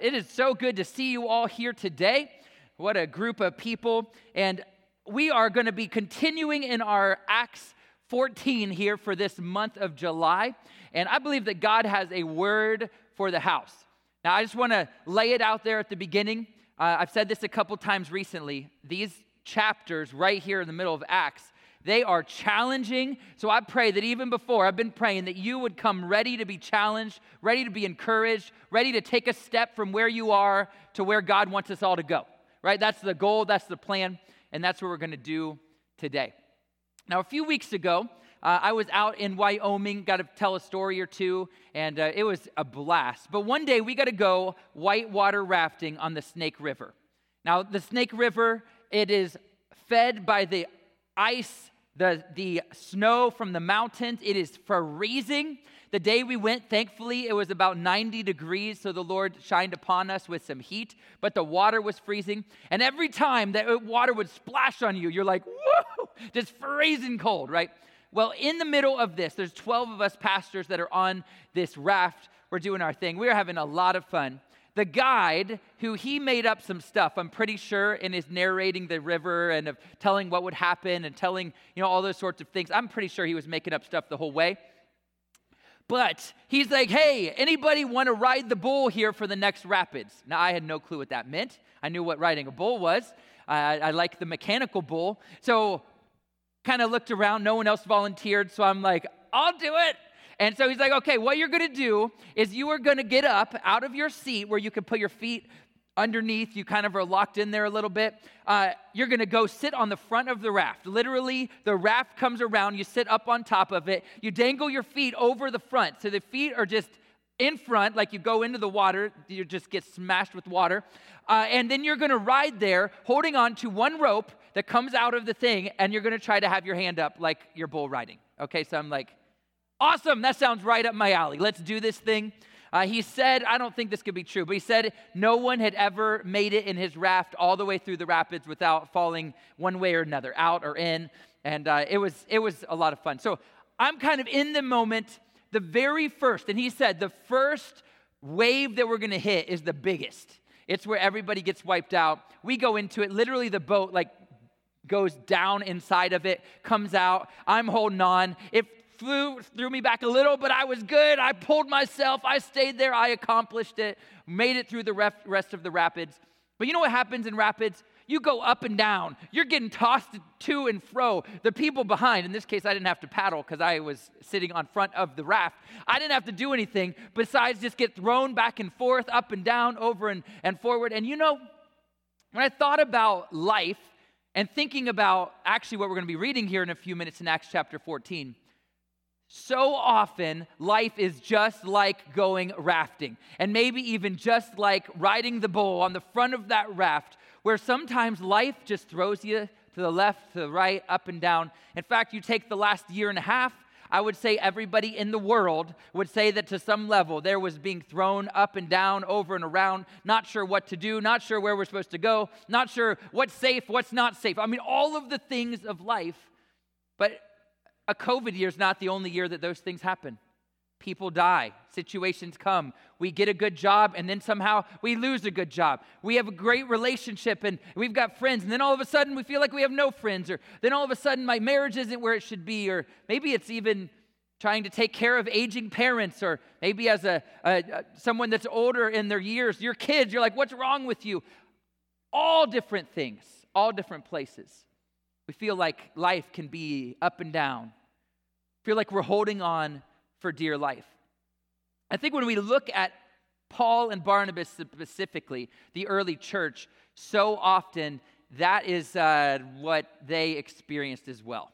It is so good to see you all here today. What a group of people. And we are going to be continuing in our Acts 14 here for this month of July. And I believe that God has a word for the house. Now, I just want to lay it out there at the beginning. Uh, I've said this a couple times recently. These chapters right here in the middle of Acts they are challenging. So I pray that even before, I've been praying that you would come ready to be challenged, ready to be encouraged, ready to take a step from where you are to where God wants us all to go. Right? That's the goal, that's the plan, and that's what we're going to do today. Now, a few weeks ago, uh, I was out in Wyoming, got to tell a story or two, and uh, it was a blast. But one day we got to go whitewater rafting on the Snake River. Now, the Snake River, it is fed by the ice the, the snow from the mountains. It is freezing. The day we went, thankfully, it was about 90 degrees, so the Lord shined upon us with some heat, but the water was freezing. And every time that uh, water would splash on you, you're like, whoa, just freezing cold, right? Well, in the middle of this, there's 12 of us pastors that are on this raft. We're doing our thing. We're having a lot of fun the guide who he made up some stuff i'm pretty sure in his narrating the river and of telling what would happen and telling you know all those sorts of things. I'm pretty sure he was making up stuff the whole way. But he's like hey anybody want to ride the bull here for the next rapids? Now i had no clue what that meant. I knew what riding a bull was. I, I like the mechanical bull. So kind of looked around. No one else volunteered. So i'm like i'll do it and so he's like, okay, what you're going to do is you are going to get up out of your seat where you can put your feet underneath. You kind of are locked in there a little bit. Uh, you're going to go sit on the front of the raft. Literally, the raft comes around. You sit up on top of it. You dangle your feet over the front. So the feet are just in front, like you go into the water, you just get smashed with water. Uh, and then you're going to ride there holding on to one rope that comes out of the thing, and you're going to try to have your hand up like you're bull riding. Okay, so I'm like, Awesome, that sounds right up my alley. Let's do this thing. Uh, he said, I don't think this could be true, but he said no one had ever made it in his raft all the way through the rapids without falling one way or another, out or in. And uh, it, was, it was a lot of fun. So I'm kind of in the moment, the very first, and he said the first wave that we're going to hit is the biggest. It's where everybody gets wiped out. We go into it, literally, the boat like goes down inside of it, comes out. I'm holding on. It flew, threw me back a little, but I was good. I pulled myself. I stayed there. I accomplished it, made it through the rest of the rapids. But you know what happens in rapids? You go up and down. You're getting tossed to and fro. The people behind, in this case, I didn't have to paddle because I was sitting on front of the raft. I didn't have to do anything besides just get thrown back and forth, up and down, over and, and forward. And you know, when I thought about life and thinking about actually what we're going to be reading here in a few minutes in Acts chapter 14, so often, life is just like going rafting, and maybe even just like riding the bull on the front of that raft, where sometimes life just throws you to the left, to the right, up and down. In fact, you take the last year and a half, I would say everybody in the world would say that to some level there was being thrown up and down, over and around, not sure what to do, not sure where we're supposed to go, not sure what's safe, what's not safe. I mean, all of the things of life. But a COVID year is not the only year that those things happen. People die, situations come. We get a good job, and then somehow we lose a good job. We have a great relationship, and we've got friends, and then all of a sudden we feel like we have no friends, or then all of a sudden my marriage isn't where it should be, or maybe it's even trying to take care of aging parents, or maybe as a, a, someone that's older in their years, your kids, you're like, what's wrong with you? All different things, all different places. We feel like life can be up and down, feel like we're holding on for dear life. I think when we look at Paul and Barnabas specifically, the early church, so often that is uh, what they experienced as well.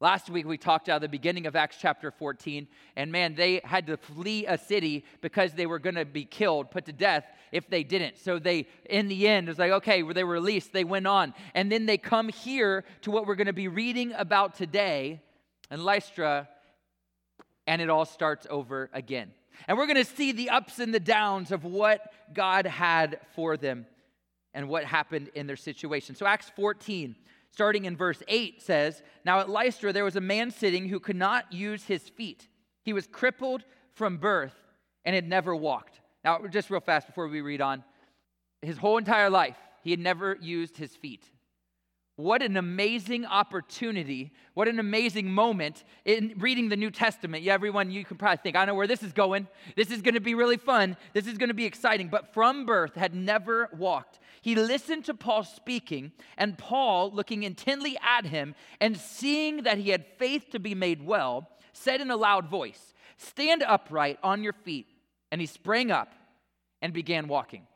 Last week we talked about the beginning of Acts chapter 14, and man, they had to flee a city because they were going to be killed, put to death if they didn't. So they, in the end, it was like, okay, they were released, they went on. And then they come here to what we're going to be reading about today and Lystra, and it all starts over again. And we're going to see the ups and the downs of what God had for them and what happened in their situation. So, Acts 14, starting in verse 8, says Now at Lystra there was a man sitting who could not use his feet. He was crippled from birth and had never walked. Now, just real fast before we read on, his whole entire life, he had never used his feet. What an amazing opportunity. What an amazing moment in reading the New Testament. Yeah, everyone, you can probably think, I know where this is going. This is going to be really fun. This is going to be exciting. But from birth, had never walked. He listened to Paul speaking, and Paul, looking intently at him and seeing that he had faith to be made well, said in a loud voice, Stand upright on your feet. And he sprang up and began walking.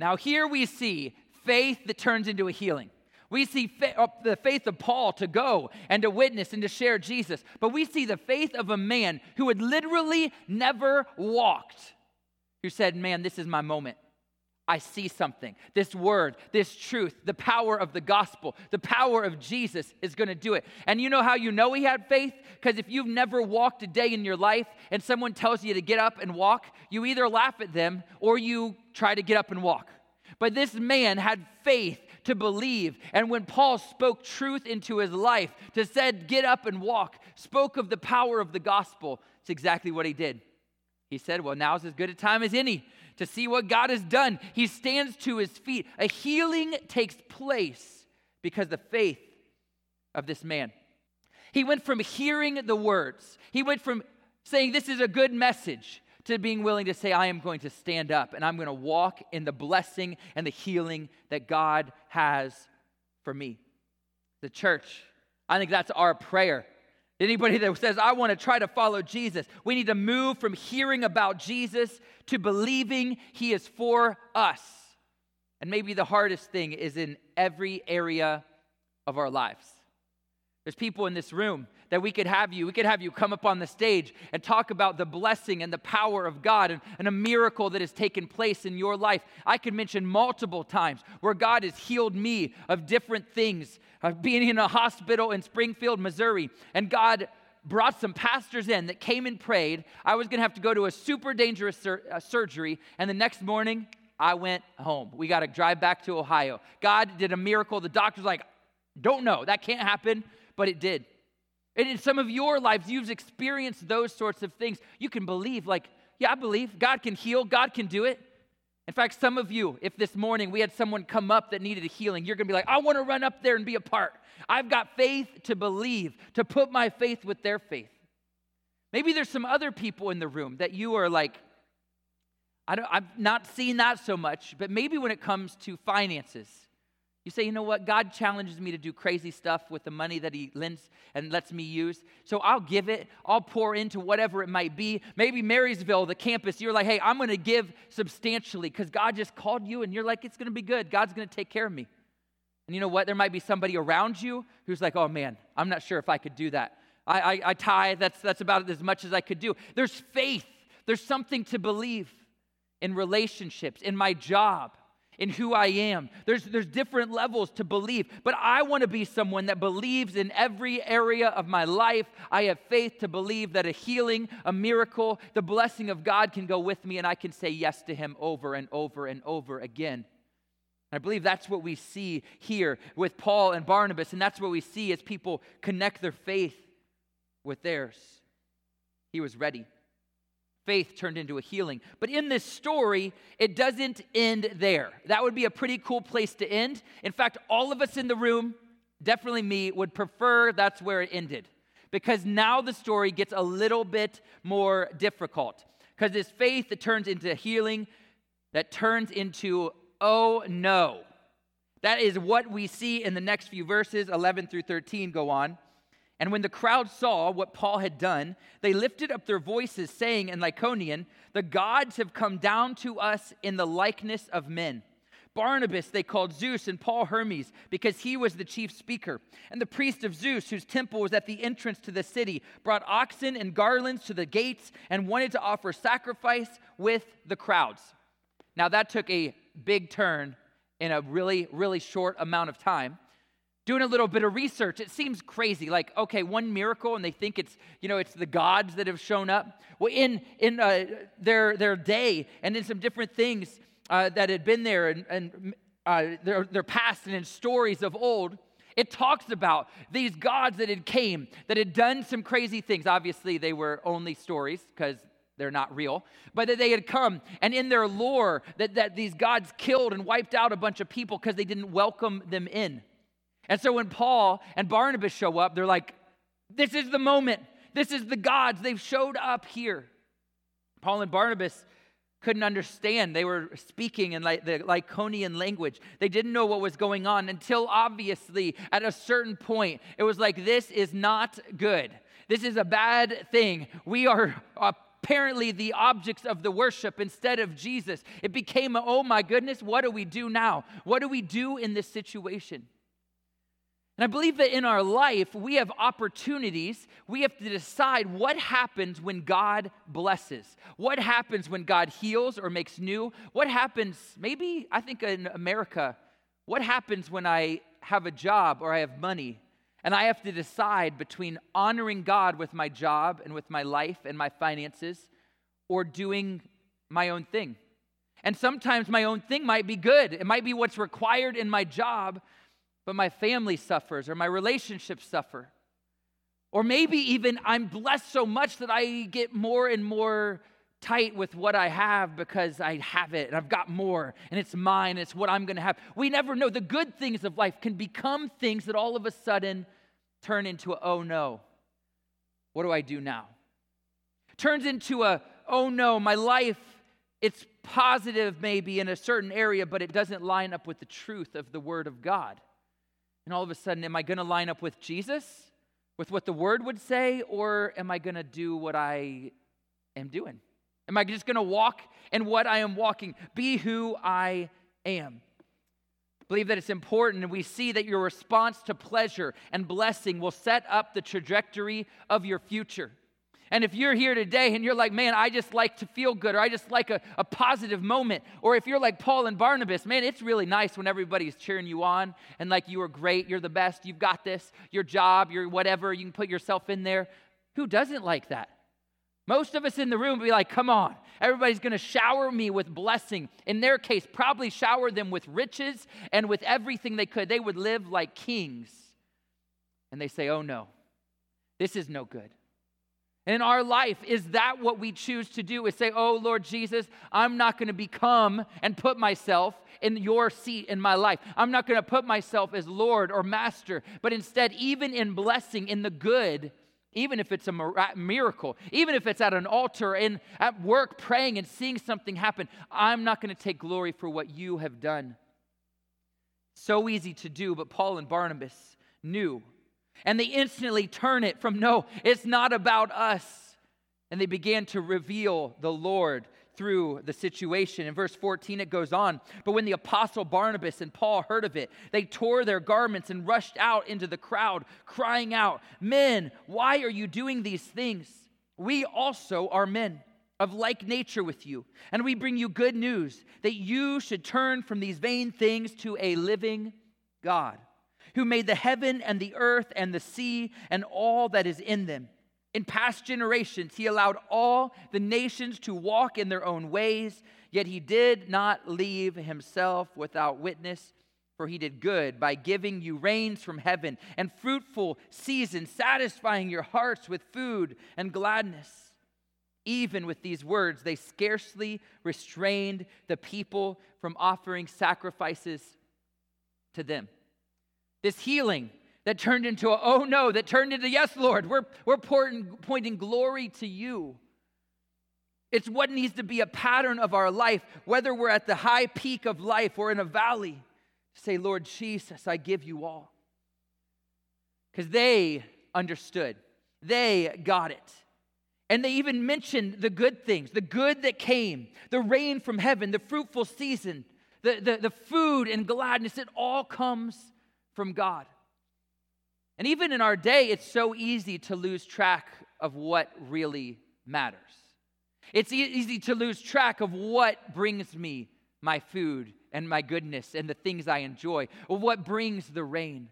Now, here we see faith that turns into a healing. We see uh, the faith of Paul to go and to witness and to share Jesus, but we see the faith of a man who had literally never walked, who said, Man, this is my moment. I see something. This word, this truth, the power of the gospel, the power of Jesus is going to do it. And you know how you know he had faith? Because if you've never walked a day in your life and someone tells you to get up and walk, you either laugh at them or you try to get up and walk. But this man had faith to believe. And when Paul spoke truth into his life, to said, get up and walk, spoke of the power of the gospel, it's exactly what he did. He said, Well, now's as good a time as any to see what God has done. He stands to his feet. A healing takes place because the faith of this man. He went from hearing the words, he went from saying, This is a good message, to being willing to say, I am going to stand up and I'm going to walk in the blessing and the healing that God has for me. The church, I think that's our prayer Anybody that says, I want to try to follow Jesus, we need to move from hearing about Jesus to believing he is for us. And maybe the hardest thing is in every area of our lives. There's people in this room that we could have you, we could have you come up on the stage and talk about the blessing and the power of God and, and, a miracle that has taken place in your life. I could mention multiple times where God has healed me of different things of being in a hospital in Springfield, Missouri, and God brought some pastors in that came and prayed. I was going to have to go to a super dangerous sur- uh, surgery, and the next morning, I went home. We got to drive back to Ohio. God did a miracle. The doctor's like, don't know, that can't happen, but it did. And in some of your lives, you've experienced those sorts of things. You can believe, like, yeah, I believe God can heal, God can do it. In fact, some of you, if this morning we had someone come up that needed a healing, you're gonna be like, I wanna run up there and be a part. I've got faith to believe, to put my faith with their faith. Maybe there's some other people in the room that you are like, I don't, I've not seen that so much, but maybe when it comes to finances, you say, you know what? God challenges me to do crazy stuff with the money that He lends and lets me use. So I'll give it. I'll pour into whatever it might be. Maybe Marysville, the campus, you're like, hey, I'm going to give substantially because God just called you and you're like, it's going to be good. God's going to take care of me. And you know what? There might be somebody around you who's like, oh man, I'm not sure if I could do that. I, I, I tithe, that's, that's about as much as I could do. There's faith, there's something to believe in relationships, in my job in who I am. There's, there's different levels to believe, but I want to be someone that believes in every area of my life. I have faith to believe that a healing, a miracle, the blessing of God can go with me, and I can say yes to Him over and over and over again. I believe that's what we see here with Paul and Barnabas, and that's what we see as people connect their faith with theirs. He was ready faith turned into a healing. But in this story, it doesn't end there. That would be a pretty cool place to end. In fact, all of us in the room, definitely me, would prefer that's where it ended. Because now the story gets a little bit more difficult. Because this faith that turns into healing, that turns into, oh no. That is what we see in the next few verses, 11 through 13 go on. And when the crowd saw what Paul had done, they lifted up their voices, saying in Lycaonian, The gods have come down to us in the likeness of men. Barnabas they called Zeus and Paul Hermes because he was the chief speaker. And the priest of Zeus, whose temple was at the entrance to the city, brought oxen and garlands to the gates and wanted to offer sacrifice with the crowds. Now that took a big turn in a really, really short amount of time doing a little bit of research it seems crazy. Like okay one miracle and they think it's you know it's the gods that have shown up. Well in in uh, their their day and in some different things uh, that had been there and, and uh, their, their past and in stories of old it talks about these gods that had came that had done some crazy things. Obviously they were only stories because they're not real, but that they had come and in their lore that, that these gods killed and wiped out a bunch of people because they didn't welcome them in. And so when Paul and Barnabas show up, they're like, this is the moment. This is the gods. They've showed up here. Paul and Barnabas couldn't understand. They were speaking in like the Lycaonian language. They didn't know what was going on until obviously at a certain point it was like this is not good. This is a bad thing. We are apparently the objects of the worship instead of Jesus. It became, oh my goodness, what do we do now? What do we do in this situation? And I believe that in our life, we have opportunities. We have to decide what happens when God blesses. What happens when God heals or makes new? What happens, maybe, I think in America, what happens when I have a job or I have money? And I have to decide between honoring God with my job and with my life and my finances or doing my own thing. And sometimes my own thing might be good. It might be what's required in my job, but my family suffers or my relationships suffer. Or maybe even I'm blessed so much that I get more and more tight with what I have because I have it and I've got more and it's mine, and it's what I'm going to have. We never know. The good things of life can become things that all of a sudden turn into a, oh no, what do I do now? Turns into a, oh no, my life, it's positive maybe in a certain area, but it doesn't line up with the truth of the Word of God. And all of a sudden, am I going to line up with Jesus, with what the word would say, or am I going to do what I am doing? Am I just going to walk in what I am walking? Be who I am. Believe that it's important, and we see that your response to pleasure and blessing will set up the trajectory of your future. And if you're here today and you're like, man, I just like to feel good, or I just like a, a positive moment, or if you're like Paul and Barnabas, man, it's really nice when everybody's cheering you on and like you are great, you're the best, you've got this, your job, your whatever, you can put yourself in there. Who doesn't like that? Most of us in the room would be like, come on, everybody's gonna shower me with blessing. In their case, probably shower them with riches and with everything they could. They would live like kings. And they say, oh no, this is no good in our life is that what we choose to do? Is say oh lord jesus i'm not going to become and put myself in your seat in my life. I'm not going to put myself as lord or master. But instead even in blessing in the good even if it's a miracle even if it's at an altar and at work praying and seeing something happen i'm not going to take glory for what you have done. So easy to do but paul and barnabas knew and they instantly turn it from, no, it's not about us. And they began to reveal the Lord through the situation. In verse 14, it goes on. But when the apostle Barnabas and Paul heard of it, they tore their garments and rushed out into the crowd, crying out, Men, why are you doing these things? We also are men of like nature with you, and we bring you good news that you should turn from these vain things to a living God who made the heaven and the earth and the sea and all that is in them. In past generations, he allowed all the nations to walk in their own ways, yet he did not leave himself without witness, for he did good by giving you rains from heaven and fruitful seasons, satisfying your hearts with food and gladness. Even with these words, they scarcely restrained the people from offering sacrifices to them. This healing that turned into a, oh no, that turned into, yes, Lord, we're, we're pointing, pointing glory to you. It's what needs to be a pattern of our life, whether we're at the high peak of life or in a valley. Say, Lord Jesus, I give you all. Because they understood, they got it. And they even mentioned the good things, the good that came, the rain from heaven, the fruitful season, the, the, the food and gladness. It all comes from God. And even in our day, it's so easy to lose track of what really matters. It's easy to lose track of what brings me my food and my goodness and the things I enjoy, or what brings the rain.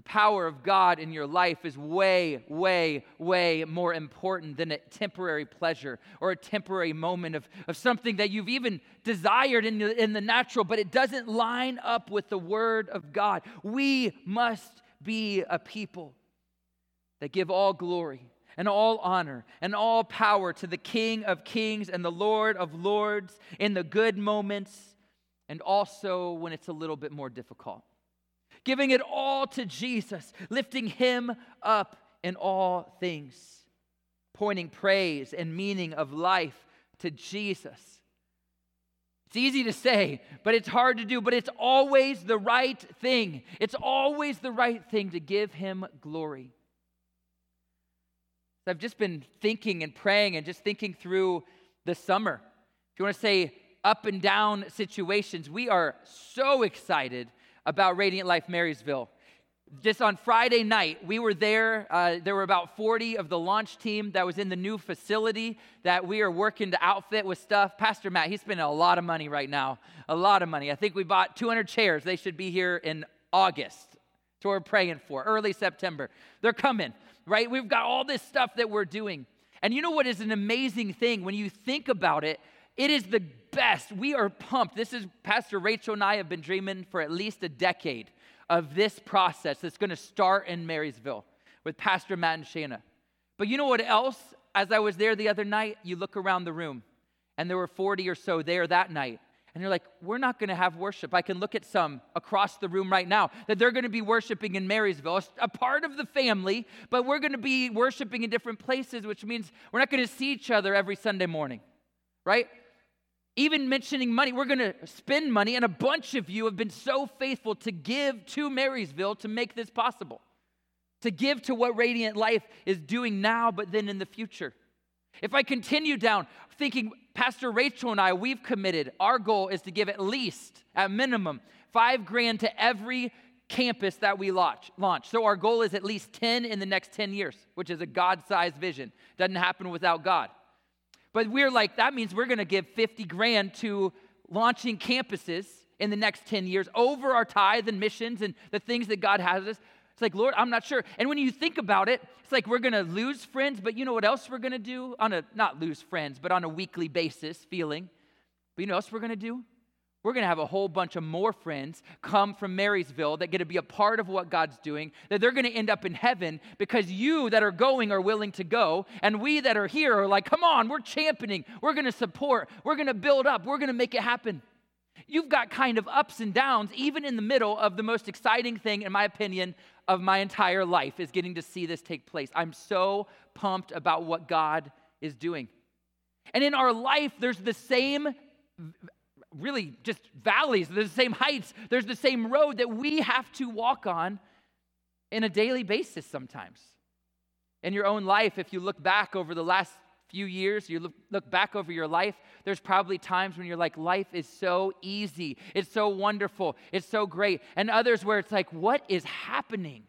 The power of God in your life is way, way, way more important than a temporary pleasure or a temporary moment of, of something that you've even desired in the, in the natural, but it doesn't line up with the Word of God. We must be a people that give all glory and all honor and all power to the King of kings and the Lord of lords in the good moments and also when it's a little bit more difficult. Giving it all to Jesus, lifting him up in all things, pointing praise and meaning of life to Jesus. It's easy to say, but it's hard to do, but it's always the right thing. It's always the right thing to give him glory. I've just been thinking and praying and just thinking through the summer. If you want to say up and down situations, we are so excited about Radiant Life Marysville. Just on Friday night, we were there. Uh, there were about 40 of the launch team that was in the new facility that we are working to outfit with stuff. Pastor Matt, he's spending a lot of money right now. A lot of money. I think we bought 200 chairs. They should be here in August. So we're praying for early September. They're coming right? We've got all this stuff that we're doing. And you know what is an amazing thing when you think about it? It is the best. We are pumped. This is Pastor Rachel and I have been dreaming for at least a decade of this process that's going to start in Marysville with Pastor Matt and Shanna. But you know what else? As I was there the other night, you look around the room, and there were 40 or so there that night and you're like, we're not going to have worship. I can look at some across the room right now that they're going to be worshiping in Marysville, a part of the family, but we're going to be worshiping in different places, which means we're not going to see each other every Sunday morning, right? Even mentioning money, we're going to spend money, and a bunch of you have been so faithful to give to Marysville to make this possible, to give to what Radiant Life is doing now, but then in the future. If I continue down thinking, Pastor Rachel and I, we've committed, our goal is to give at least, at minimum, five grand to every campus that we launch. launch. So our goal is at least 10 in the next 10 years, which is a God sized vision. Doesn't happen without God. But we're like, that means we're going to give 50 grand to launching campuses in the next 10 years over our tithe and missions and the things that God has us. It's like, Lord, I'm not sure. And when you think about it, it's like we're going to lose friends, but you know what else we're going to do? On a, not lose friends, but on a weekly basis, feeling. But you know what else we're going to do? We're going to have a whole bunch of more friends come from Marysville that get to be a part of what God's doing, that they're going to end up in heaven because you that are going are willing to go, and we that are here are like, come on, we're championing, we're going to support, we're going to build up, we're going to make it happen. You've got kind of ups and downs, even in the middle of the most exciting thing, in my opinion, of my entire life is getting to see this take place. I'm so pumped about what God is doing. And in our life, there's the same, really just valleys, there's the same heights, there's the same road that we have to walk on in a daily basis sometimes. In your own life, if you look back over the last few years, you look, look back over your life, there's probably times when you're like, life is so easy, it's so wonderful, it's so great. And others where it's like, what is happening?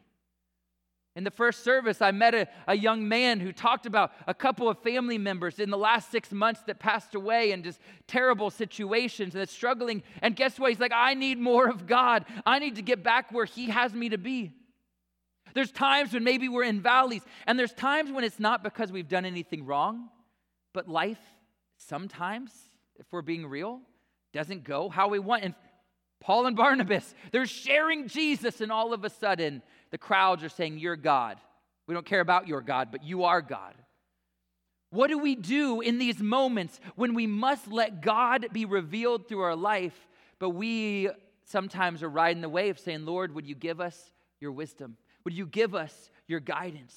In the first service, I met a, a young man who talked about a couple of family members in the last six months that passed away in just terrible situations and that's struggling. And guess what? He's like, I need more of God. I need to get back where He has me to be. There's times when maybe we're in valleys, and there's times when it's not because we've done anything wrong, but life sometimes, if we're being real, doesn't go how we want. And Paul and Barnabas, they're sharing Jesus, and all of a sudden, the crowds are saying, You're God. We don't care about your God, but you are God. What do we do in these moments when we must let God be revealed through our life, but we sometimes are riding the wave saying, Lord, would you give us your wisdom? Would you give us your guidance?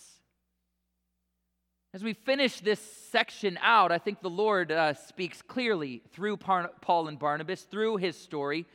As we finish this section out, I think the Lord uh, speaks clearly through Paul and Barnabas, through his story.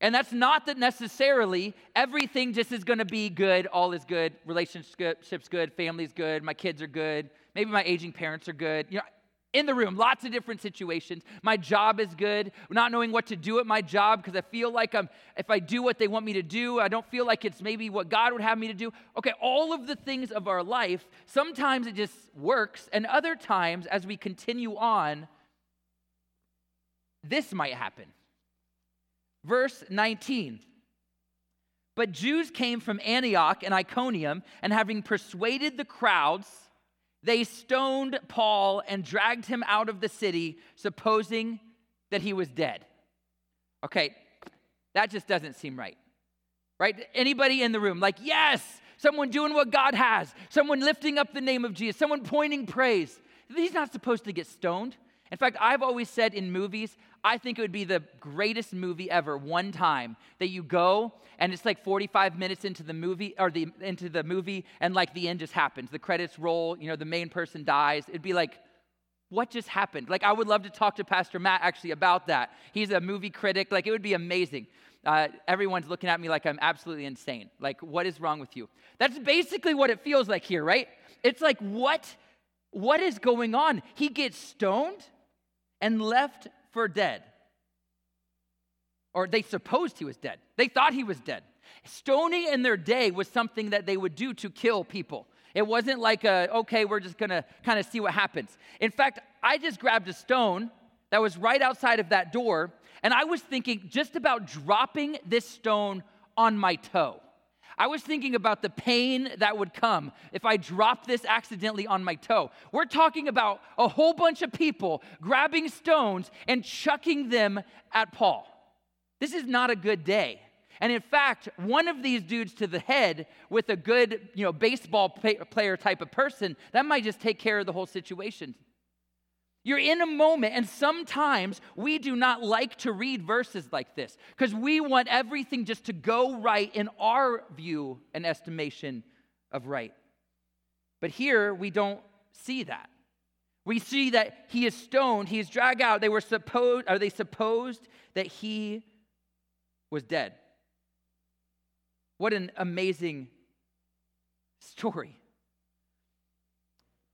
And that's not that necessarily everything just is going to be good, all is good, relationships good, family's good, my kids are good, maybe my aging parents are good. You know, in the room, lots of different situations. My job is good. Not knowing what to do at my job because I feel like I'm, if I do what they want me to do, I don't feel like it's maybe what God would have me to do. Okay, all of the things of our life, sometimes it just works, and other times, as we continue on, this might happen. Verse 19. But Jews came from Antioch and Iconium, and having persuaded the crowds, they stoned Paul and dragged him out of the city, supposing that he was dead. Okay, that just doesn't seem right. Right? Anybody in the room, like, yes, someone doing what God has, someone lifting up the name of Jesus, someone pointing praise. He's not supposed to get stoned. In fact, I've always said in movies, I think it would be the greatest movie ever one time that you go and it's like 45 minutes into the movie or the into the movie and like the end just happens. The credits roll, you know, the main person dies. It'd be like what just happened? Like I would love to talk to Pastor Matt actually about that. He's a movie critic. Like it would be amazing. Uh, everyone's looking at me like I'm absolutely insane. Like what is wrong with you? That's basically what it feels like here, right? It's like what what is going on? He gets stoned and left for dead. Or they supposed he was dead. They thought he was dead. Stoning in their day was something that they would do to kill people. It wasn't like a, okay, we're just gonna kind of see what happens. In fact, I just grabbed a stone that was right outside of that door, and I was thinking just about dropping this stone on my toe. I was thinking about the pain that would come if I dropped this accidentally on my toe. We're talking about a whole bunch of people grabbing stones and chucking them at Paul. This is not a good day. And in fact, one of these dudes to the head with a good, you know, baseball player type of person, that might just take care of the whole situation. You're in a moment, and sometimes we do not like to read verses like this because we want everything just to go right in our view and estimation of right. But here we don't see that. We see that he is stoned, he is dragged out. They were supposed, are they supposed that he was dead? What an amazing story.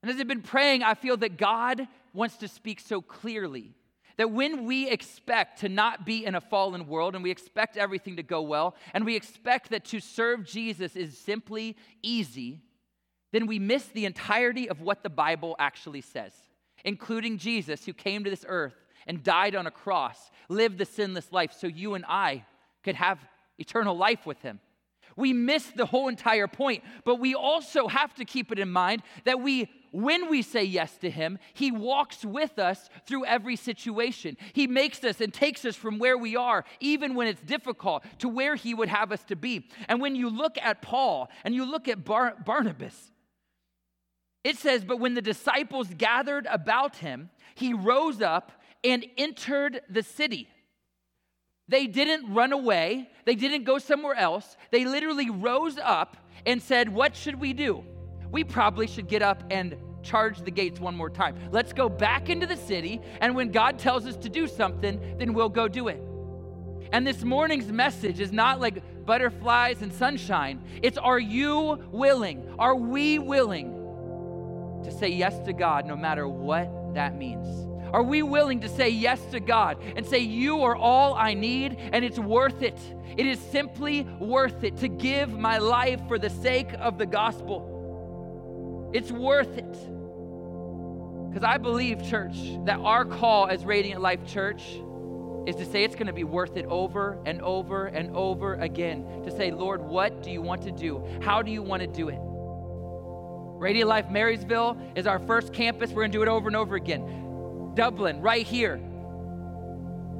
And as I've been praying, I feel that God wants to speak so clearly that when we expect to not be in a fallen world and we expect everything to go well and we expect that to serve Jesus is simply easy, then we miss the entirety of what the Bible actually says, including Jesus who came to this earth and died on a cross, lived the sinless life so you and I could have eternal life with him. We miss the whole entire point, but we also have to keep it in mind that we when we say yes to Him, He walks with us through every situation. He makes us and takes us from where we are, even when it's difficult, to where He would have us to be. And when you look at Paul and you look at Bar- Barnabas, it says, But when the disciples gathered about him, he rose up and entered the city. They didn't run away, they didn't go somewhere else. They literally rose up and said, What should we do? we probably should get up and charge the gates one more time. Let's go back into the city, and when God tells us to do something, then we'll go do it. And this morning's message is not like butterflies and sunshine. It's are you willing? Are we willing to say yes to God no matter what that means? Are we willing to say yes to God and say, You are all I need and it's worth it? It is simply worth it to give my life for the sake of the gospel. It's worth it. Because I believe, church, that our call as Radiant Life Church is to say it's going to be worth it over and over and over again. To say, Lord, what do you want to do? How do you want to do it? Radiant Life Marysville is our first campus. We're going to do it over and over again. Dublin, right here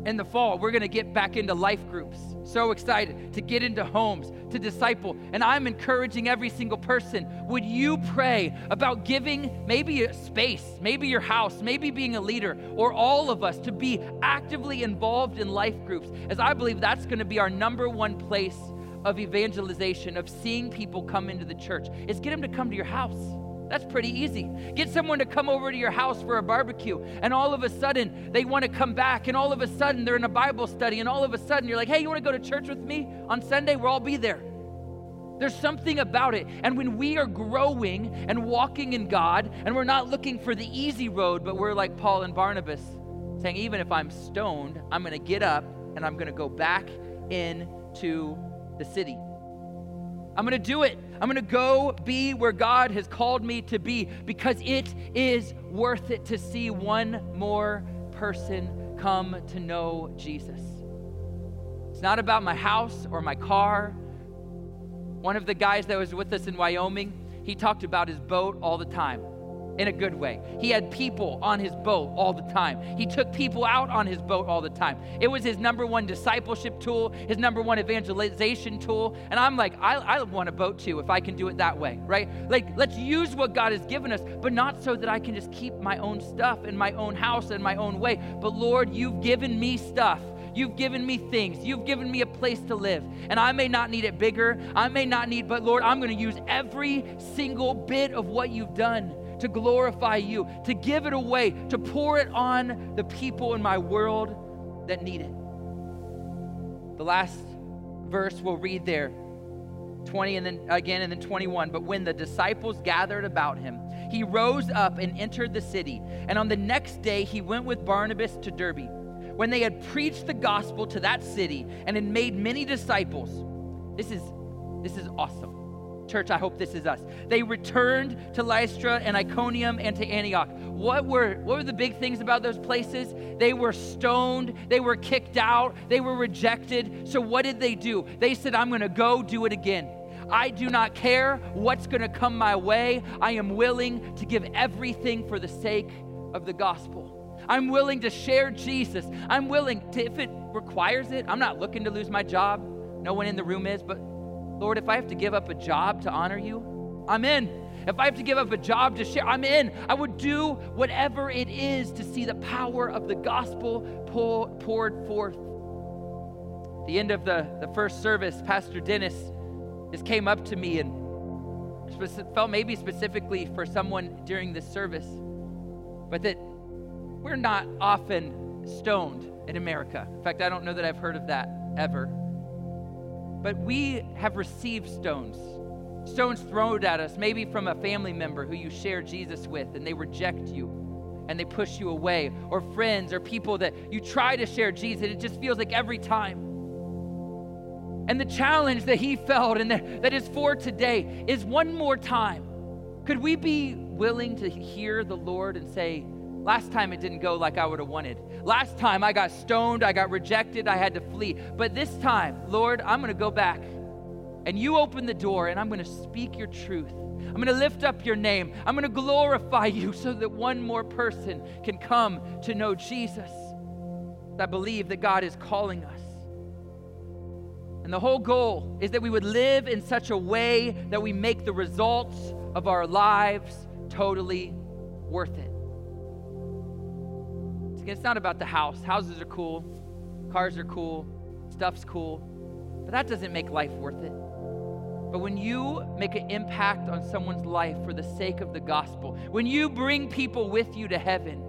in the fall, we're going to get back into life groups. So excited to get into homes, to disciple. And I'm encouraging every single person would you pray about giving maybe a space, maybe your house, maybe being a leader, or all of us to be actively involved in life groups, as I believe that's going to be our number one place of evangelization, of seeing people come into the church, is get them to come to your house. That's pretty easy. Get someone to come over to your house for a barbecue, and all of a sudden they want to come back, and all of a sudden they're in a Bible study, and all of a sudden you're like, hey, you want to go to church with me on Sunday? We'll all be there. There's something about it. And when we are growing and walking in God, and we're not looking for the easy road, but we're like Paul and Barnabas, saying, even if I'm stoned, I'm going to get up and I'm going to go back into the city. I'm going to do it. I'm going to go be where God has called me to be because it is worth it to see one more person come to know Jesus. It's not about my house or my car. One of the guys that was with us in Wyoming, he talked about his boat all the time. In a good way. He had people on his boat all the time. He took people out on his boat all the time. It was his number one discipleship tool, his number one evangelization tool. And I'm like, I, I want a boat too if I can do it that way, right? Like, let's use what God has given us, but not so that I can just keep my own stuff in my own house and my own way. But Lord, you've given me stuff. You've given me things. You've given me a place to live. And I may not need it bigger. I may not need, but Lord, I'm going to use every single bit of what you've done to glorify you, to give it away, to pour it on the people in my world that need it. The last verse we'll read there 20 and then again and then 21 but when the disciples gathered about him he rose up and entered the city. And on the next day he went with barnabas to derbe. When they had preached the gospel to that city and had made many disciples this is this is awesome Church, I hope this is us. They returned to Lystra and Iconium and to Antioch. What were, what were the big things about those places? They were stoned, they were kicked out, they were rejected. So, what did they do? They said, I'm going to go do it again. I do not care what's going to come my way. I am willing to give everything for the sake of the gospel. I'm willing to share Jesus. I'm willing to, if it requires it, I'm not looking to lose my job. No one in the room is, but Lord, if I have to give up a job to honor you, I'm in. If I have to give up a job to share, I'm in. I would do whatever it is to see the power of the gospel pour, poured forth. At the end of the, the first service, Pastor Dennis just came up to me and felt maybe specifically for someone during this service, but that we're not often stoned in America. In fact, I don't know that I've heard of that ever. But we have received stones, stones thrown at us, maybe from a family member who you share Jesus with and they reject you and they push you away, or friends or people that you try to share Jesus, it just feels like every time. And the challenge that he felt and that, that is for today is one more time. Could we be willing to hear the Lord and say, Last time it didn't go like I would have wanted. Last time I got stoned, I got rejected, I had to flee. But this time, Lord, I'm going to go back. And you open the door, and I'm going to speak your truth. I'm going to lift up your name. I'm going to glorify you so that one more person can come to know Jesus. I believe that God is calling us. And the whole goal is that we would live in such a way that we make the results of our lives totally worth it. It's not about the house. Houses are cool, cars are cool, stuff's cool, but that doesn't make life worth it. But when you make an impact on someone's life for the sake of the gospel, when you bring people with you to heaven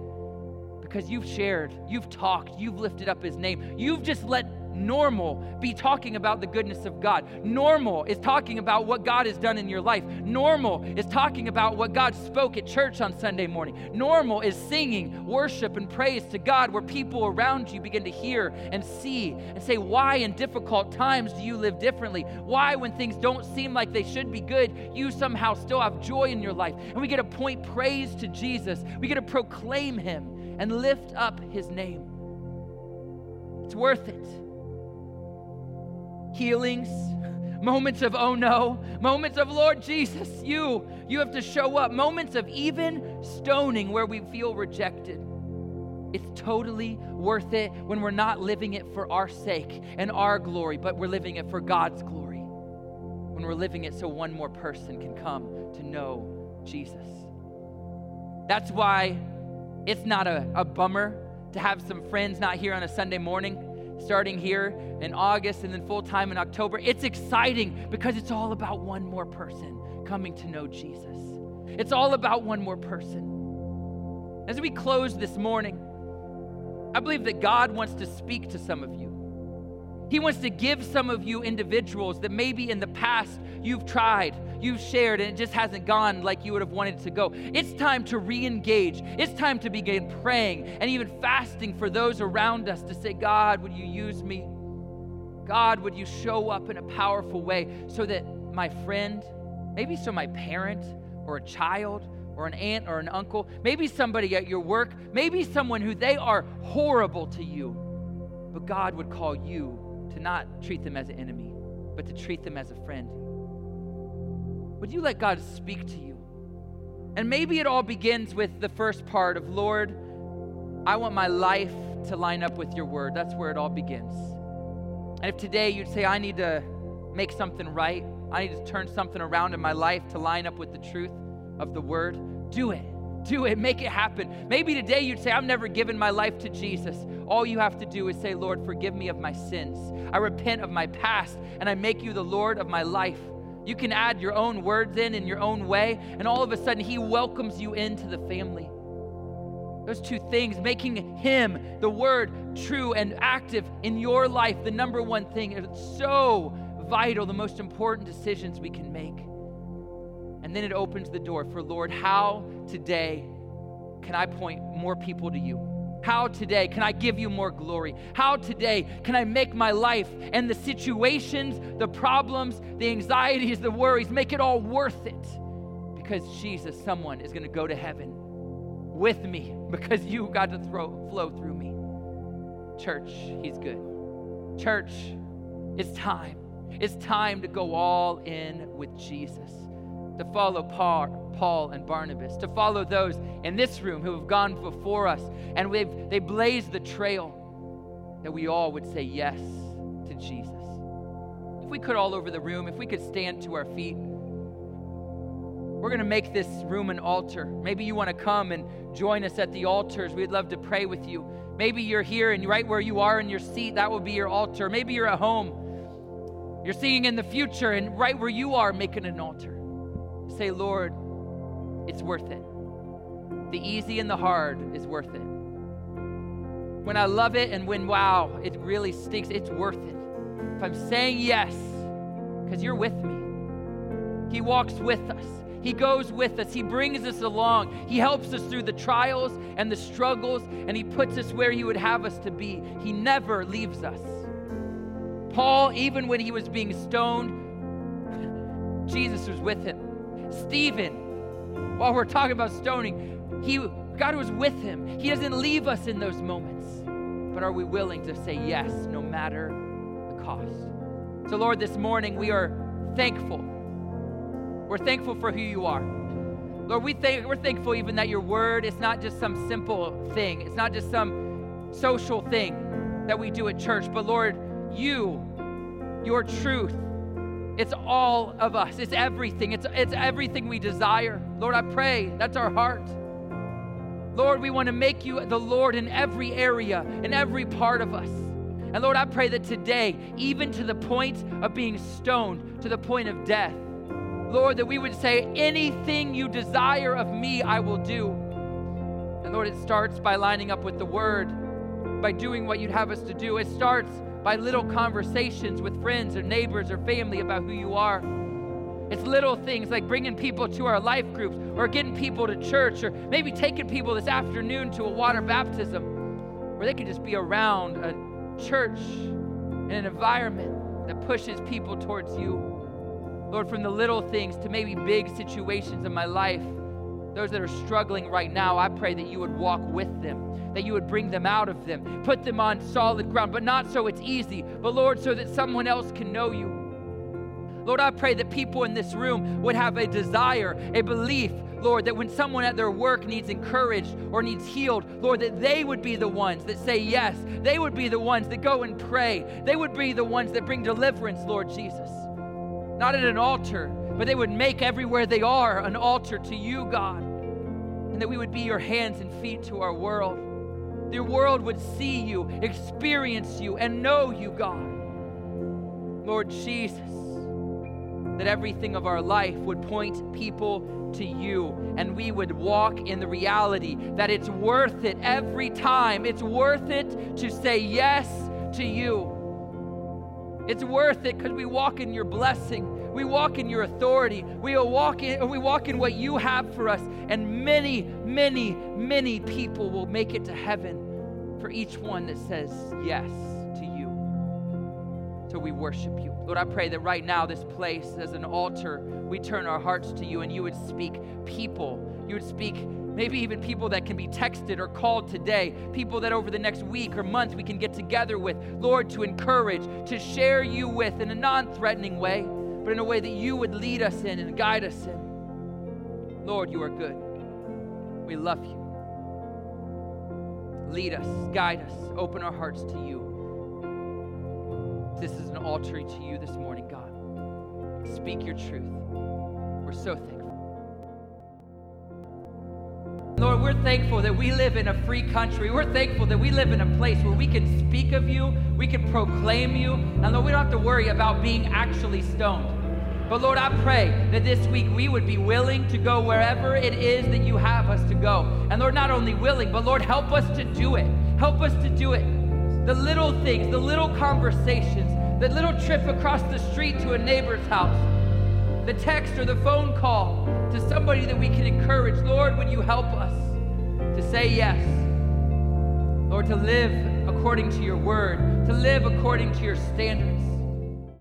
because you've shared, you've talked, you've lifted up his name, you've just let Normal be talking about the goodness of God. Normal is talking about what God has done in your life. Normal is talking about what God spoke at church on Sunday morning. Normal is singing worship and praise to God where people around you begin to hear and see and say, Why in difficult times do you live differently? Why, when things don't seem like they should be good, you somehow still have joy in your life? And we get to point praise to Jesus. We get to proclaim him and lift up his name. It's worth it healings, moments of oh no, moments of Lord Jesus, you, you have to show up, moments of even stoning where we feel rejected. It's totally worth it when we're not living it for our sake and our glory, but we're living it for God's glory. When we're living it so one more person can come to know Jesus. That's why it's not a, a bummer to have some friends not here on a Sunday morning starting here in August and then full time in October. It's exciting because it's all about one more person coming to know Jesus. It's all about one more person. As we close this morning, I believe that God wants to speak to some of you. He wants to give some of you individuals that maybe in the past you've tried, you've shared, and it just hasn't gone like you would have wanted to go. It's time to re engage. It's time to begin praying and even fasting for those around us to say, God, would you use me? God, would you show up in a powerful way so that my friend, maybe so my parent or a child, or an aunt or an uncle, maybe somebody at your work, maybe someone who they are horrible to you, but God would call you to not treat them as an enemy, but to treat them as a friend. Would you let God speak to you? And maybe it all begins with the first part of Lord, I want my life to line up with your word. That's where it all begins. And if today you'd say, I need to make something right, I need to turn something around in my life to line up with the truth of the word, do it. Do it. Make it happen. Maybe today you'd say, I've never given my life to Jesus. All you have to do is say, Lord, forgive me of my sins. I repent of my past, and I make you the Lord of my life. You can add your own words in in your own way, and all of a sudden, He welcomes you into the family. Those two things, making Him, the Word, true and active in your life, the number one thing. It's so vital, the most important decisions we can make. And then it opens the door for Lord, how today can I point more people to you? How today can I give you more glory? How today can I make my life and the situations, the problems, the anxieties, the worries, make it all worth it? Because Jesus, someone is going to go to heaven with me because you got to throw, flow through me. Church, He's good. Church, it's time. It's time to go all in with Jesus to follow Paul, Paul and Barnabas, to follow those in this room who have gone before us and they've, they blazed the trail, that we all would say yes to Jesus. If we could all over the room, if we could stand to our feet, we're going to make this room an altar. Maybe you want to come and join us at the altars. We'd love to pray with you. Maybe you're here and right where you are in your seat, that will be your altar. Maybe you're at home. You're seeing in the future, and right where you are, making an altar. Say, Lord, it's worth it. The easy and the hard is worth it. When I love it and when, wow, it really stinks, it's worth it. If I'm saying yes, because you're with me, He walks with us. He goes with us. He brings us along. He helps us through the trials and the struggles, and He puts us where He would have us to be. He never leaves us. Paul, even when he was being stoned, Jesus was with him. Stephen, while we're talking about stoning, he, God was with him. He doesn't leave us in those moments. But are we willing to say yes no matter the cost? So, Lord, this morning we are thankful. We're thankful for who you are. Lord, we think, we're thankful even that your word is not just some simple thing, it's not just some social thing that we do at church, but Lord, you, your truth, it's all of us. It's everything. It's, it's everything we desire. Lord, I pray that's our heart. Lord, we want to make you the Lord in every area, in every part of us. And Lord, I pray that today, even to the point of being stoned, to the point of death, Lord, that we would say, anything you desire of me, I will do. And Lord, it starts by lining up with the word, by doing what you'd have us to do. It starts by little conversations with friends or neighbors or family about who you are. It's little things like bringing people to our life groups or getting people to church or maybe taking people this afternoon to a water baptism where they can just be around a church and an environment that pushes people towards you. Lord, from the little things to maybe big situations in my life, those that are struggling right now, I pray that you would walk with them that you would bring them out of them, put them on solid ground, but not so it's easy, but Lord, so that someone else can know you. Lord, I pray that people in this room would have a desire, a belief, Lord, that when someone at their work needs encouraged or needs healed, Lord, that they would be the ones that say yes. They would be the ones that go and pray. They would be the ones that bring deliverance, Lord Jesus. Not at an altar, but they would make everywhere they are an altar to you, God. And that we would be your hands and feet to our world the world would see you, experience you, and know you, God. Lord Jesus, that everything of our life would point people to you, and we would walk in the reality that it's worth it every time. It's worth it to say yes to you. It's worth it because we walk in your blessing. We walk in your authority. We walk in, we walk in what you have for us. And many, many, many people will make it to heaven for each one that says yes to you. So we worship you. Lord, I pray that right now, this place as an altar, we turn our hearts to you and you would speak people. You would speak maybe even people that can be texted or called today, people that over the next week or month we can get together with, Lord, to encourage, to share you with in a non threatening way but in a way that you would lead us in and guide us in. Lord, you are good. We love you. Lead us, guide us, open our hearts to you. This is an altar to you this morning, God. Speak your truth. We're so thankful. Lord, we're thankful that we live in a free country. We're thankful that we live in a place where we can speak of you, we can proclaim you, and Lord, we don't have to worry about being actually stoned. But Lord, I pray that this week we would be willing to go wherever it is that you have us to go. And Lord, not only willing, but Lord, help us to do it. Help us to do it. The little things, the little conversations, the little trip across the street to a neighbor's house, the text or the phone call to somebody that we can encourage. Lord, would you help us to say yes? Lord, to live according to your word, to live according to your standards.